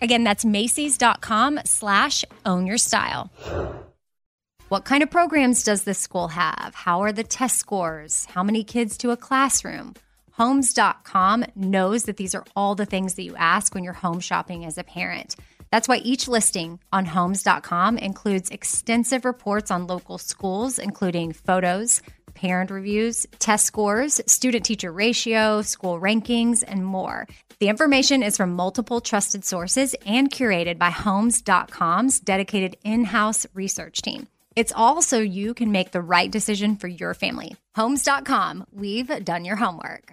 Again, that's Macy's.com slash own your style. What kind of programs does this school have? How are the test scores? How many kids to a classroom? Homes.com knows that these are all the things that you ask when you're home shopping as a parent. That's why each listing on homes.com includes extensive reports on local schools, including photos, parent reviews, test scores, student teacher ratio, school rankings, and more. The information is from multiple trusted sources and curated by Homes.com's dedicated in house research team. It's all so you can make the right decision for your family. Homes.com, we've done your homework.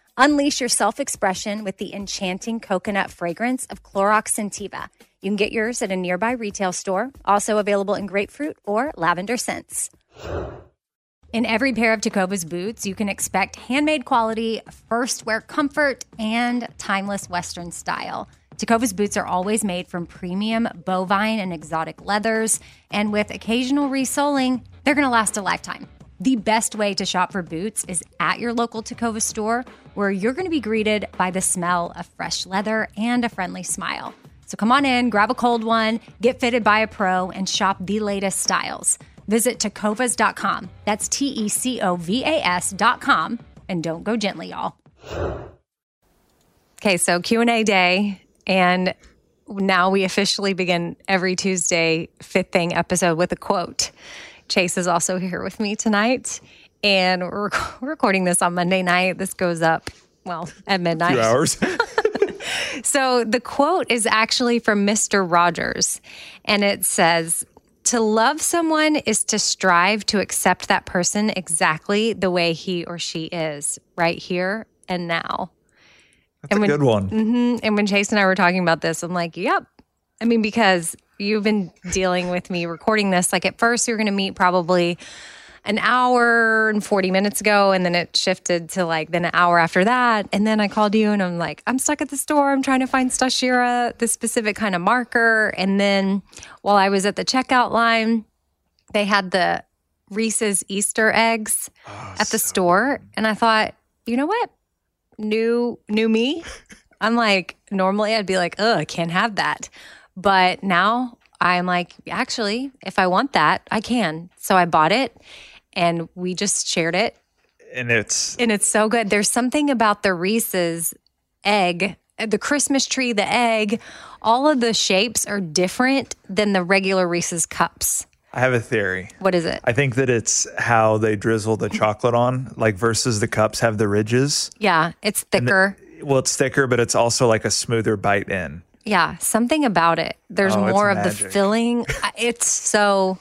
Unleash your self expression with the enchanting coconut fragrance of Clorox Scentiva. You can get yours at a nearby retail store, also available in grapefruit or lavender scents. In every pair of Tecovas boots, you can expect handmade quality, first wear comfort, and timeless Western style. Tecovas boots are always made from premium bovine and exotic leathers, and with occasional resoling, they're going to last a lifetime. The best way to shop for boots is at your local Tecovas store, where you're going to be greeted by the smell of fresh leather and a friendly smile. So come on in, grab a cold one, get fitted by a pro, and shop the latest styles. Visit tecovas.com. That's T E C O V A S.com. And don't go gently, y'all. Okay, so Q&A day and now we officially begin every Tuesday fifth thing episode with a quote. Chase is also here with me tonight and we're recording this on Monday night. This goes up well at midnight. Two hours. So the quote is actually from Mr. Rogers, and it says, to love someone is to strive to accept that person exactly the way he or she is, right here and now. That's and a when, good one. Mm-hmm, and when Chase and I were talking about this, I'm like, yep. I mean, because you've been dealing with me recording this. Like at first, we were going to meet probably an hour and 40 minutes ago. And then it shifted to like then an hour after that. And then I called you and I'm like, I'm stuck at the store. I'm trying to find Stashira, the specific kind of marker. And then while I was at the checkout line, they had the Reese's Easter eggs oh, at the so store. Good. And I thought, you know what? New, new me. I'm like, normally I'd be like, oh, I can't have that. But now I'm like, actually, if I want that, I can. So I bought it and we just shared it. And it's and it's so good. There's something about the Reese's egg, the Christmas tree, the egg, all of the shapes are different than the regular Reese's cups. I have a theory. What is it? I think that it's how they drizzle the chocolate on, like versus the cups have the ridges. Yeah, it's thicker. The, well, it's thicker, but it's also like a smoother bite in. Yeah, something about it. There's oh, more of the filling. It's so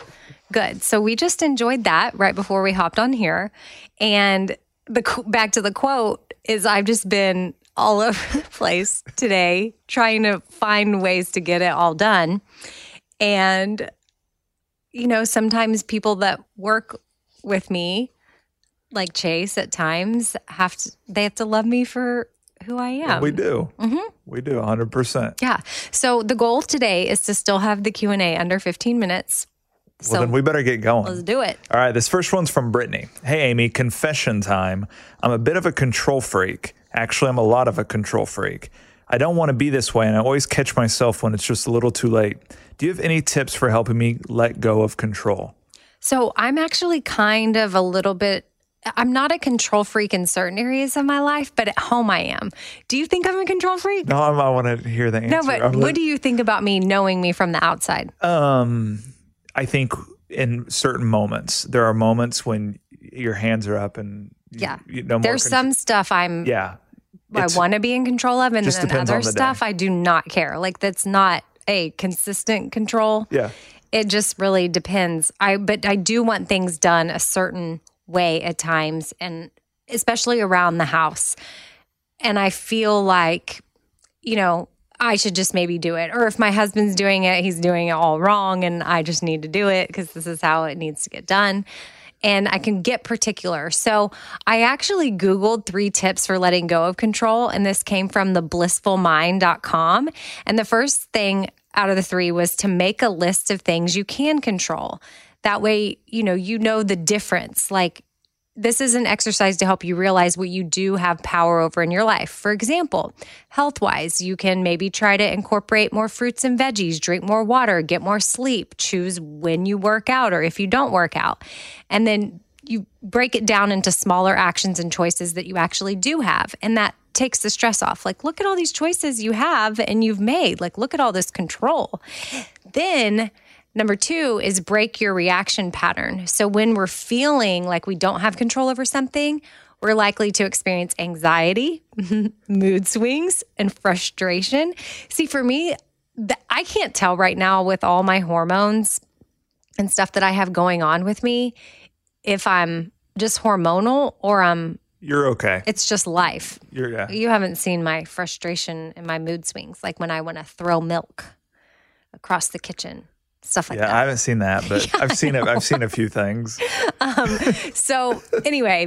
Good. So we just enjoyed that right before we hopped on here. And the back to the quote is I've just been all over the place today trying to find ways to get it all done. And you know, sometimes people that work with me like Chase at times have to they have to love me for who I am. we do. Mm-hmm. We do 100%. Yeah. So the goal today is to still have the Q&A under 15 minutes. Well, so then we better get going. Let's do it. All right. This first one's from Brittany. Hey, Amy, confession time. I'm a bit of a control freak. Actually, I'm a lot of a control freak. I don't want to be this way, and I always catch myself when it's just a little too late. Do you have any tips for helping me let go of control? So, I'm actually kind of a little bit I'm not a control freak in certain areas of my life, but at home I am. Do you think I'm a control freak? No, I want to hear the answer. No, but what do you think about me knowing me from the outside? Um, I think in certain moments, there are moments when your hands are up and you- Yeah. you, no more There's con- some stuff I'm yeah. I want to be in control of, and then other the day. stuff I do not care. Like that's not a consistent control. Yeah. It just really depends. I but I do want things done a certain way at times, and especially around the house. And I feel like, you know, I should just maybe do it. Or if my husband's doing it, he's doing it all wrong, and I just need to do it because this is how it needs to get done. And I can get particular. So I actually Googled three tips for letting go of control, and this came from the blissfulmind.com. And the first thing out of the three was to make a list of things you can control. That way, you know, you know the difference. Like this is an exercise to help you realize what you do have power over in your life. For example, health wise, you can maybe try to incorporate more fruits and veggies, drink more water, get more sleep, choose when you work out or if you don't work out. And then you break it down into smaller actions and choices that you actually do have. And that takes the stress off. Like, look at all these choices you have and you've made. Like, look at all this control. Then, Number two is break your reaction pattern. So when we're feeling like we don't have control over something, we're likely to experience anxiety, mood swings, and frustration. See, for me, th- I can't tell right now with all my hormones and stuff that I have going on with me if I'm just hormonal or I'm You're okay. it's just life. You're yeah. You haven't seen my frustration and my mood swings, like when I want to throw milk across the kitchen, stuff like Yeah, that. Yeah, I haven't seen that, but I've seen it. I've seen a few things. Um, so anyway,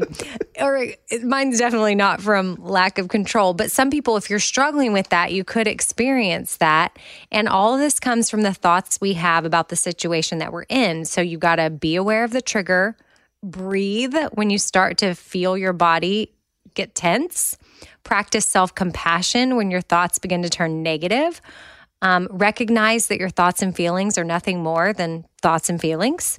or mine's definitely not from lack of control, but some people, if you're struggling with that, you could experience that. And all of this comes from the thoughts we have about the situation that we're in. So you got to be aware of the trigger, breathe when you start to feel your body get tense, practice self compassion when your thoughts begin to turn negative. Um, recognize that your thoughts and feelings are nothing more than thoughts and feelings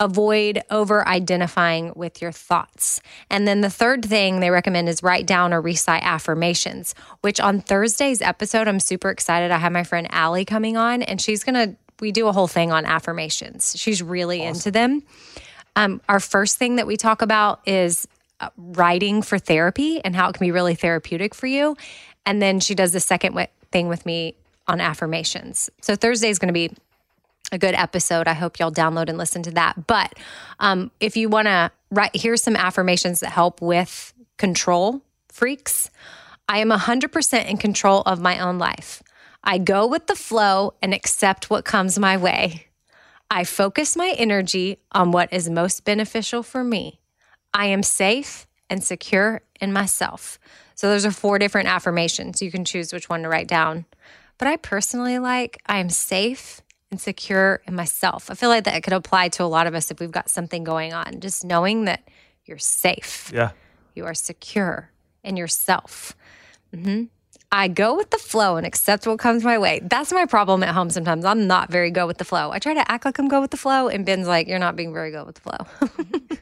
avoid over identifying with your thoughts. And then the third thing they recommend is write down or recite affirmations, which on Thursday's episode, I'm super excited. I have my friend Allie coming on, and she's going to, we do a whole thing on affirmations. She's really into them. Um, our first thing that we talk about is uh, writing for therapy and how it can be really therapeutic for you. And then she does the second thing with me on affirmations. So Thursday is going to be a good episode. I hope y'all download and listen to that. But um, if you want to write, here's some affirmations that help with control freaks. I am 100% in control of my own life. I go with the flow and accept what comes my way. I focus my energy on what is most beneficial for me. I am safe and secure in myself. So, those are four different affirmations. You can choose which one to write down. But I personally like I am safe and secure in myself. I feel like that could apply to a lot of us if we've got something going on. Just knowing that you're safe, Yeah. you are secure in yourself. Mm-hmm. I go with the flow and accept what comes my way. That's my problem at home sometimes. I'm not very good with the flow. I try to act like I'm good with the flow, and Ben's like, You're not being very good with the flow.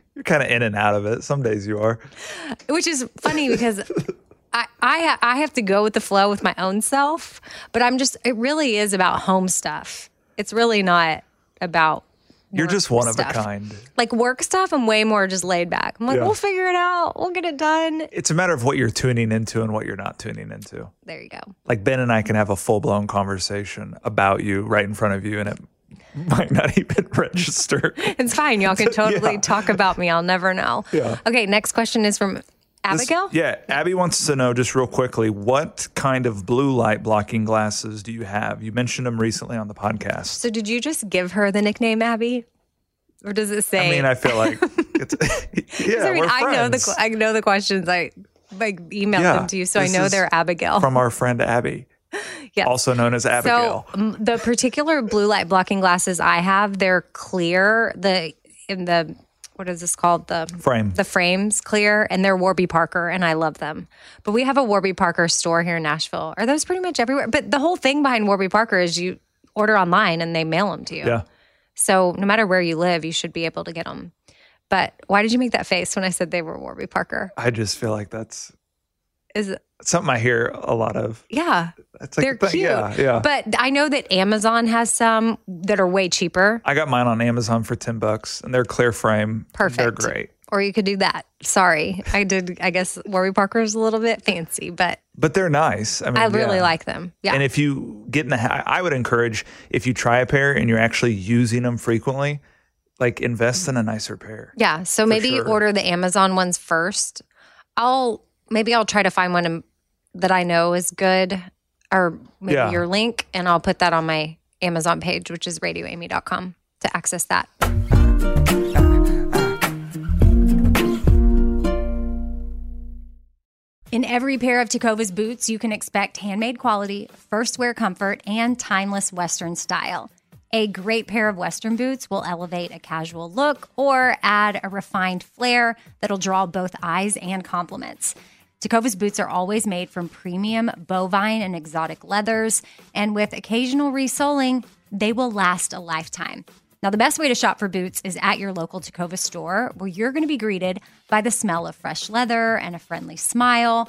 You're kind of in and out of it. Some days you are. which is funny because I, I I have to go with the flow with my own self, but I'm just it really is about home stuff. It's really not about You're just one of a kind. Like work stuff, I'm way more just laid back. I'm like, Yeah. we'll figure it out. We'll get it done. It's a matter of what you're tuning into and what you're not tuning into. There you go. Like Ben and I can have a full blown conversation about you right in front of you, and it might not even register. It's fine. Y'all can totally Yeah. talk about me. I'll never know. Yeah. Okay, next question is from This- Abigail. yeah, Abby wants to know just real quickly what kind of blue light blocking glasses do you have? You mentioned them recently on the podcast. So did you just give her the nickname Abby? Or does it say I mean, I feel like it's yeah, I mean, we're I know the I know the questions. I like emailed Yeah, them to you, so I know they're Abigail. from our friend Abby, Yes. also known as Abigail. So the particular blue light blocking glasses I have, they're clear. The in the what is this called? The Frame. The frames clear, and they're Warby Parker, and I love them. But we have a Warby Parker store here in Nashville. Are those pretty much everywhere? But the whole thing behind Warby Parker is you order online and they mail them to you. yeah. So no matter where you live, you should be able to get them. But why did you make that face when I said they were Warby Parker? I just feel like that's Is something I hear a lot of. yeah, It's like they're thing- cute. Yeah, yeah. But I know that Amazon has some that are way cheaper. I got mine on Amazon for ten bucks, and they're clear frame. Perfect. They're great. or you could do that. Sorry, I did. I guess Warby Parker's a little bit fancy, but but they're nice. I mean, I really yeah. like them. Yeah, And if you get in the, ha- I would encourage if you try a pair and you're actually using them frequently, like invest in a nicer pair. yeah. So maybe sure. order the Amazon ones first. I'll maybe I'll try to find one that I know is good, or maybe Yeah. your link, and I'll put that on my Amazon page, which is radioamy.com to access that. In every pair of Tecovas boots, you can expect handmade quality, first wear comfort, and timeless Western style. A great pair of Western boots will elevate a casual look or add a refined flair that'll draw both eyes and compliments. Tecovas boots are always made from premium bovine and exotic leathers, and with occasional resoling, they will last a lifetime. Now, the best way to shop for boots is at your local Tecovas store, where you're going to be greeted by the smell of fresh leather and a friendly smile.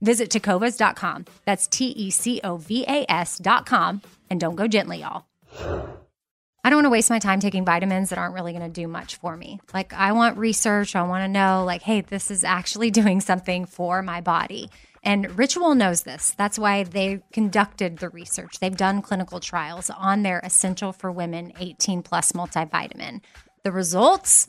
Visit tecovas.com. That's T E C O V A S.com. And don't go gently, y'all. I don't want to waste my time taking vitamins that aren't really going to do much for me. Like, I want research. I want to know, like, hey, this is actually doing something for my body. And Ritual knows this. That's why they conducted the research. They've done clinical trials on their Essential for Women 18 Plus multivitamin. The results?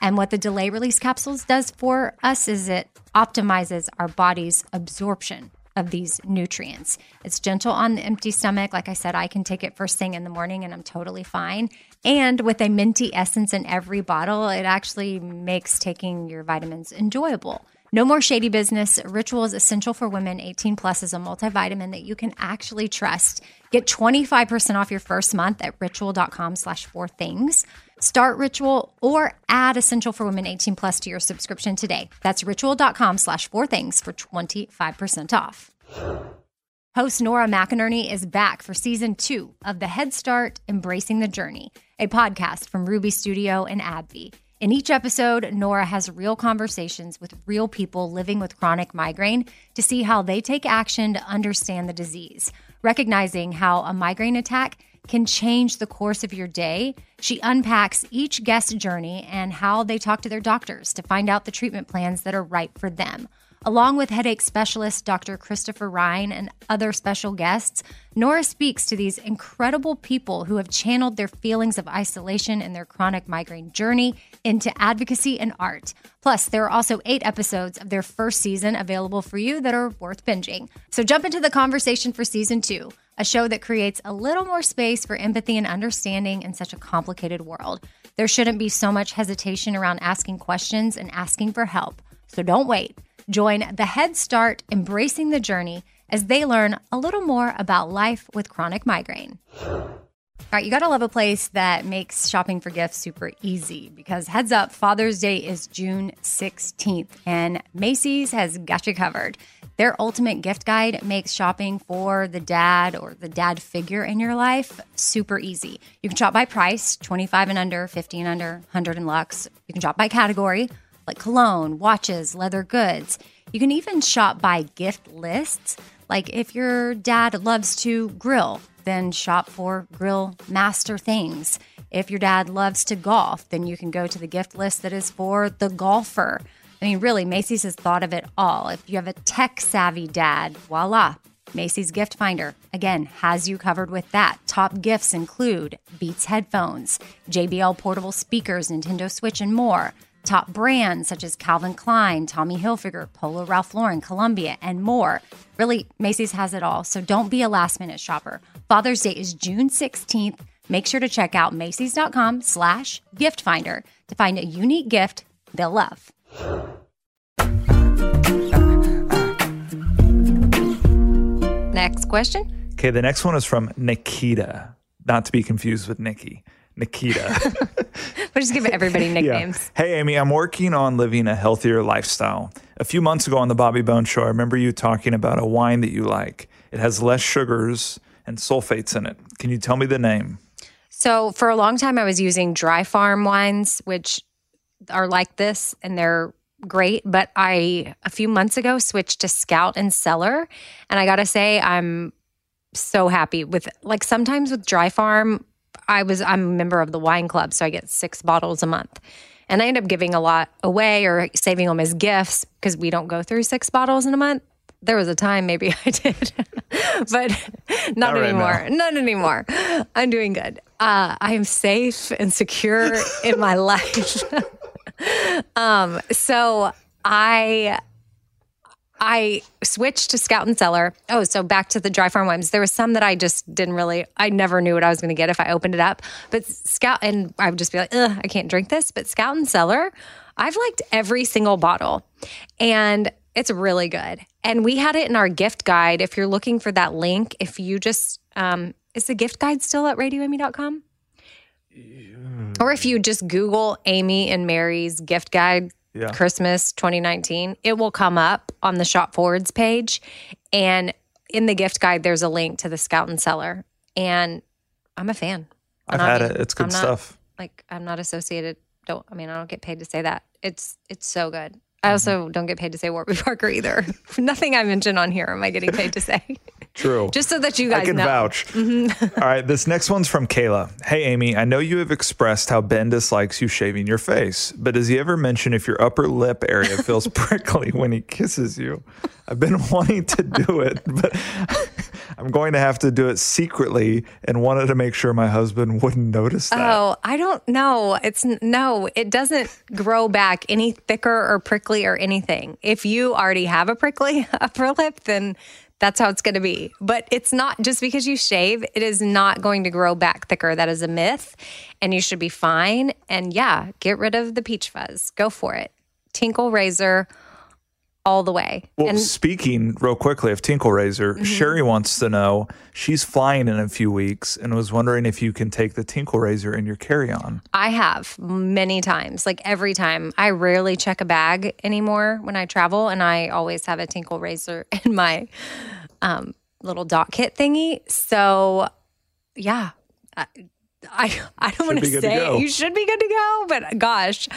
And what the delay release capsules does for us is it optimizes our body's absorption of these nutrients. It's gentle on the empty stomach. Like I said, I can take it first thing in the morning and I'm totally fine. And with a minty essence in every bottle, it actually makes taking your vitamins enjoyable. No more shady business. Ritual is essential for women 18 plus is a multivitamin that you can actually trust. Get 25% off your first month at ritual.com slash four things. Start Ritual or add Essential for Women 18 plus to your subscription today. That's ritual.com slash four things for 25% off. Host Nora McInerney is back for season two of the Head Start Embracing the Journey, a podcast from Ruby Studio and AbbVie. In each episode, Nora has real conversations with real people living with chronic migraine to see how they take action to understand the disease. Recognizing how a migraine attack can change the course of your day, she unpacks each guest journey and how they talk to their doctors to find out the treatment plans that are right for them. Along with headache specialist Dr. Christopher Ryan and other special guests, Nora speaks to these incredible people who have channeled their feelings of isolation and their chronic migraine journey into advocacy and art. Plus, there are also eight episodes of their first season available for you that are worth binging. So jump into the conversation for season two, a show that creates a little more space for empathy and understanding in such a complicated world. There shouldn't be so much hesitation around asking questions and asking for help. So don't wait. Join the Head Start Embracing the Journey as they learn a little more about life with chronic migraine. All right, you got to love a place that makes shopping for gifts super easy because heads up, Father's Day is June 16th and Macy's has got you covered. Their ultimate gift guide makes shopping for the dad or the dad figure in your life super easy. You can shop by price, 25 and under, 50 and under, 100 and lux. You can shop by category like cologne, watches, leather goods. You can even shop by gift lists. Like if your dad loves to grill, then shop for grill master things. If your dad loves to golf, then you can go to the gift list that is for the golfer. I mean, really, Macy's has thought of it all. If you have a tech savvy dad, voila, Macy's Gift Finder, again, has you covered with that. Top gifts include Beats headphones, JBL portable speakers, Nintendo Switch, and more. Top brands such as Calvin Klein, Tommy Hilfiger, Polo Ralph Lauren, Columbia, and more. Really, Macy's has it all, so don't be a last minute shopper. Father's Day is June 16th. Make sure to check out Macy's.com slash gift finder to find a unique gift they'll love. Next question. Okay, the next one is from Nikita, not to be confused with Nikki. Nikita. We'll just give everybody nicknames. Hey, Amy, I'm working on living a healthier lifestyle. A few months ago on the Bobby Bones Show, I remember you talking about a wine that you like. It has less sugars and sulfates in it. Can you tell me the name? So for a long time, I was using dry farm wines, which are like this, and they're great. But I a few months ago switched to Scout and Cellar, and I gotta say, I'm so happy with like sometimes with dry farm. I was I'm a member of the wine club, so I get six bottles a month. And I end up giving a lot away or saving them as gifts because we don't go through six bottles in a month. There was a time maybe I did, but not, Not right anymore. Not anymore. I'm doing good. Uh, I am safe and secure in my life. um, so I I switched to Scout and Cellar. Oh, so back to the dry farm wines. There was some that I just didn't really, I never knew what I was going to get if I opened it up. But Scout, and I would just be like, I can't drink this. But Scout and Cellar, I've liked every single bottle. And it's really good. And we had it in our gift guide. If you're looking for that link, if you just, um, is the gift guide still at radioamy.com? Or if you just Google Amy and Mary's gift guide Yeah. Christmas 2019, it will come up on the shop forwards page. And in the gift guide, there's a link to the Scout and Cellar. And I'm a fan. I've I'm not had it. It's good I'm not- stuff. Like I'm not associated. Don't I mean I don't get paid to say that. It's it's so good. Mm-hmm. I also don't get paid to say Warby Parker either. Nothing I mention on here am I getting paid to say. True. Just so that you guys I can know. vouch. All right, this next one's from Kayla. Hey, Amy, I know you have expressed how Ben dislikes you shaving your face, but does he ever mention if your upper lip area feels prickly when he kisses you? I've been wanting to do it, but I'm going to have to do it secretly and wanted to make sure my husband wouldn't notice that. Oh, I don't know. It's no, it doesn't grow back any thicker or prickly or anything. If you already have a prickly upper lip, then that's how it's going to be. But it's not just because you shave, it is not going to grow back thicker. That is a myth, and you should be fine. And yeah, get rid of the peach fuzz. Go for it. Tinkle razor all the way. Well, and Mm-hmm. speaking real quickly of Tinkle Razor, Sherry wants to know she's flying in a few weeks and was wondering if you can take the Tinkle Razor in your carry on. I have many times, like every time. I rarely check a bag anymore when I travel, and I always have a tinkle razor in my um, little dot kit thingy. So, yeah, I I, I don't want to say you should be good to go, but gosh,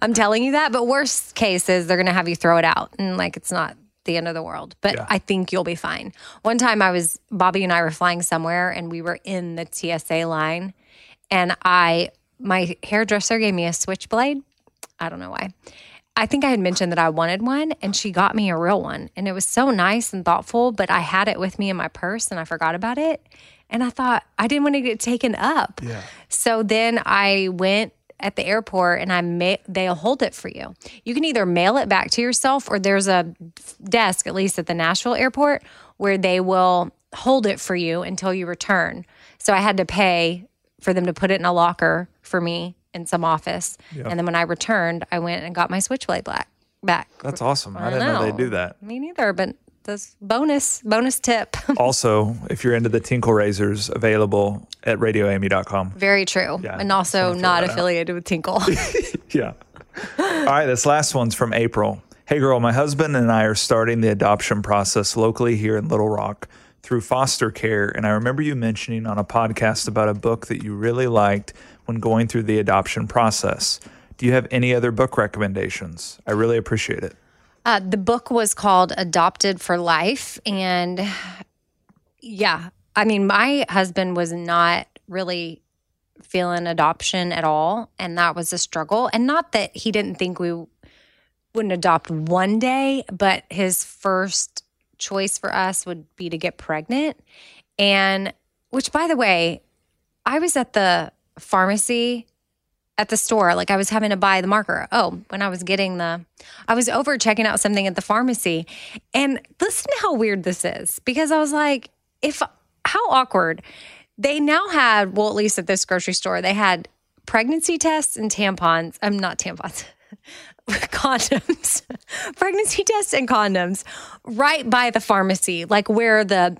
I'm telling you that. But worst case is they're going to have you throw it out, and like it's not the end of the world. But Yeah. I think you'll be fine. One time I was Bobby and I were flying somewhere, and we were in the TSA line, and I my hairdresser gave me a switchblade. I don't know why. I think I had mentioned that I wanted one and she got me a real one and it was so nice and thoughtful, but I had it with me in my purse and I forgot about it. And I thought I didn't want to get taken up. Yeah. So then I went at the airport and I ma- they'll hold it for you. You can either mail it back to yourself or there's a desk at least at the Nashville airport where they will hold it for you until you return. So I had to pay for them to put it in a locker for me in some office. And then when I returned, I went and got my switchblade black back. That's awesome. I, didn't know. they do that. Me neither, but this bonus bonus tip. Also, if you're into the Tinkle Razors, available at radioamy.com. Very true. Yeah, and also just wanna throw not that out. affiliated with Tinkle. Yeah. All right, this last one's from April. Hey, girl, my husband and I are starting the adoption process locally here in Little Rock through foster care. And I remember you mentioning on a podcast about a book that you really liked when going through the adoption process. Do you have any other book recommendations? I really appreciate it. Uh, the book was called Adopted for Life. And yeah, I mean, my husband was not really feeling adoption at all. And that was a struggle. And not that he didn't think we wouldn't adopt one day, but his first choice for us would be to get pregnant. And which, by the way, I was at the pharmacy at the store. Like I was having to buy the marker. Oh, when I was getting the, I was over checking out something at the pharmacy. And listen to how weird this is because I was like, if, how awkward. They now had, well, at least at this grocery store, they had pregnancy tests and tampons. I'm um, not tampons. condoms, pregnancy tests and condoms right by the pharmacy, like where the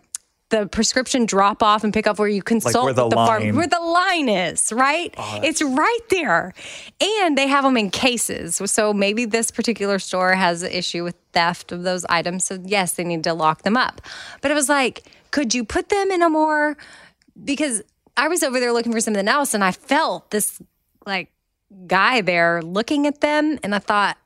the prescription drop off and pick up where you consult like where the, the line. where the line is, right? Oh, it's right there. And they have them in cases. So maybe this particular store has an issue with theft of those items. So yes, they need to lock them up. But it was like, could you put them in a more because I was over there looking for something else and I felt this like guy there looking at them and I thought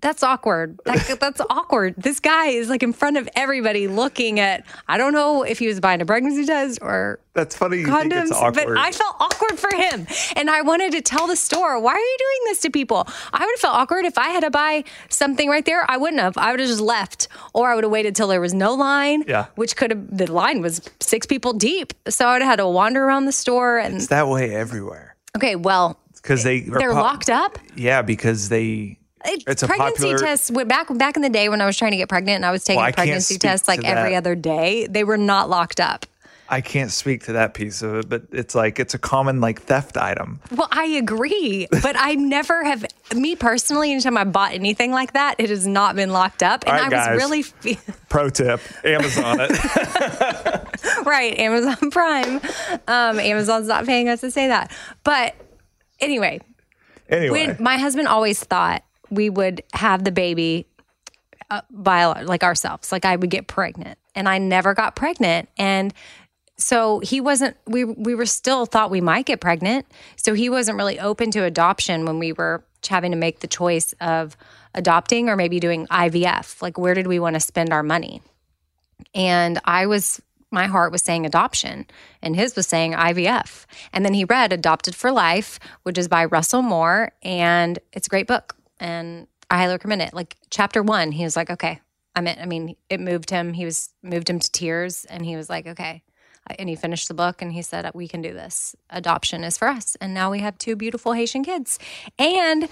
that's awkward. That, that's awkward. This guy is like in front of everybody looking at. I don't know if he was buying a pregnancy test or that's funny. condoms, but I felt awkward for him, and I wanted to tell the store, "Why are you doing this to people?" I would have felt awkward if I had to buy something right there. I wouldn't have. I would have just left, or I would have waited till there was no line. Yeah, which could have. The line was six people deep, so I would have had to wander around the store. And it's that way everywhere. Okay, well, because they they're po- locked up. Yeah, because they it's a pregnancy popular... tests back back in the day when I was trying to get pregnant and I was taking well, pregnancy tests like every other day. They were not locked up. I can't speak to that piece of it, but it's like it's a common like theft item. Well, I agree, but I never have me personally. Anytime I bought anything like that, it has not been locked up, and right, I guys, was really. pro tip: Amazon it. right, Amazon Prime. Um, Amazon's not paying us to say that, but anyway. Anyway, when, my husband always thought we would have the baby uh, by like ourselves. Like I would get pregnant, and I never got pregnant, and so he wasn't. We we were still thought we might get pregnant, so he wasn't really open to adoption when we were having to make the choice of adopting or maybe doing IVF. Like where did we want to spend our money? And I was my heart was saying adoption and his was saying IVF. And then he read Adopted for Life, which is by Russell Moore and it's a great book and I highly recommend it. Like chapter one, he was like, okay, I'm in. I mean, it moved him. He was moved him to tears, and he was like, okay. And he finished the book, and he said, we can do this. Adoption is for us, and now we have two beautiful Haitian kids, and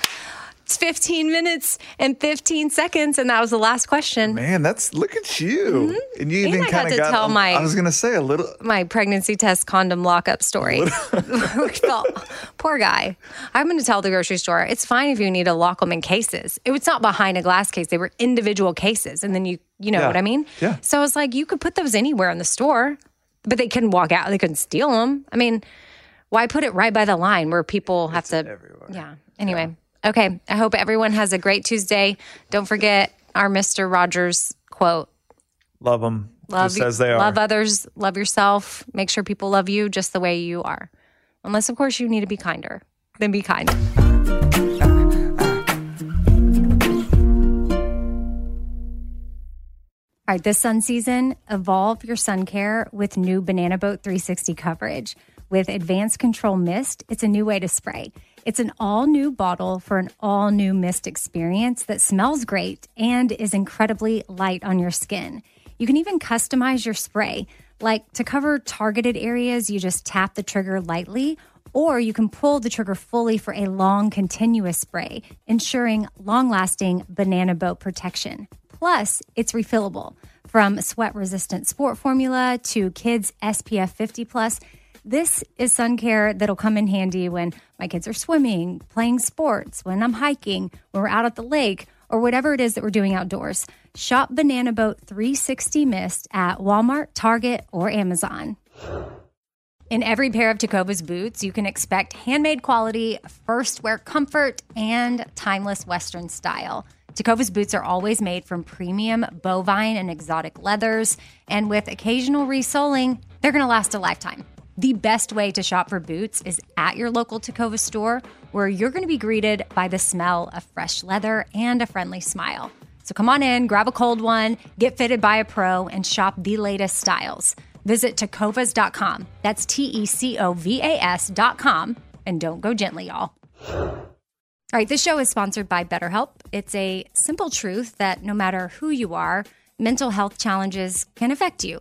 it's 15 minutes and 15 seconds, and that was the last question. Man, that's look at you. Mm-hmm. And you even kind of got. Tell my, I was gonna say a little my pregnancy test condom lockup story. poor guy. I'm gonna tell the grocery store it's fine if you need to lock them in cases. It was not behind a glass case; they were individual cases, and then you you know yeah. what I mean. Yeah. So I was like, you could put those anywhere in the store, but they couldn't walk out. They couldn't steal them. I mean, why put it right by the line where people have it's to? Everywhere. Yeah. Anyway. Yeah. Okay. I hope everyone has a great Tuesday. Don't forget our Mr. Rogers quote. Love them. Love just as they are. Love others. Love yourself. Make sure people love you just the way you are. Unless, of course, you need to be kinder. Then be kind. All right, this sun season, evolve your sun care with new Banana Boat 360 coverage. With advanced control mist, it's a new way to spray. It's an all new bottle for an all new mist experience that smells great and is incredibly light on your skin. You can even customize your spray. Like to cover targeted areas, you just tap the trigger lightly, or you can pull the trigger fully for a long, continuous spray, ensuring long lasting banana boat protection. Plus, it's refillable. From sweat resistant sport formula to kids SPF 50 plus. This is sun care that'll come in handy when my kids are swimming, playing sports, when I'm hiking, when we're out at the lake, or whatever it is that we're doing outdoors. Shop Banana Boat 360 Mist at Walmart, Target, or Amazon. In every pair of Tecovas boots, you can expect handmade quality, first wear comfort, and timeless Western style. Tecovas boots are always made from premium bovine and exotic leathers, and with occasional resoling, they're going to last a lifetime. The best way to shop for boots is at your local Tecovas store, where you're going to be greeted by the smell of fresh leather and a friendly smile. So come on in, grab a cold one, get fitted by a pro, and shop the latest styles. Visit tecovas.com. That's T E C O V A S.com. And don't go gently, y'all. All right, this show is sponsored by BetterHelp. It's a simple truth that no matter who you are, mental health challenges can affect you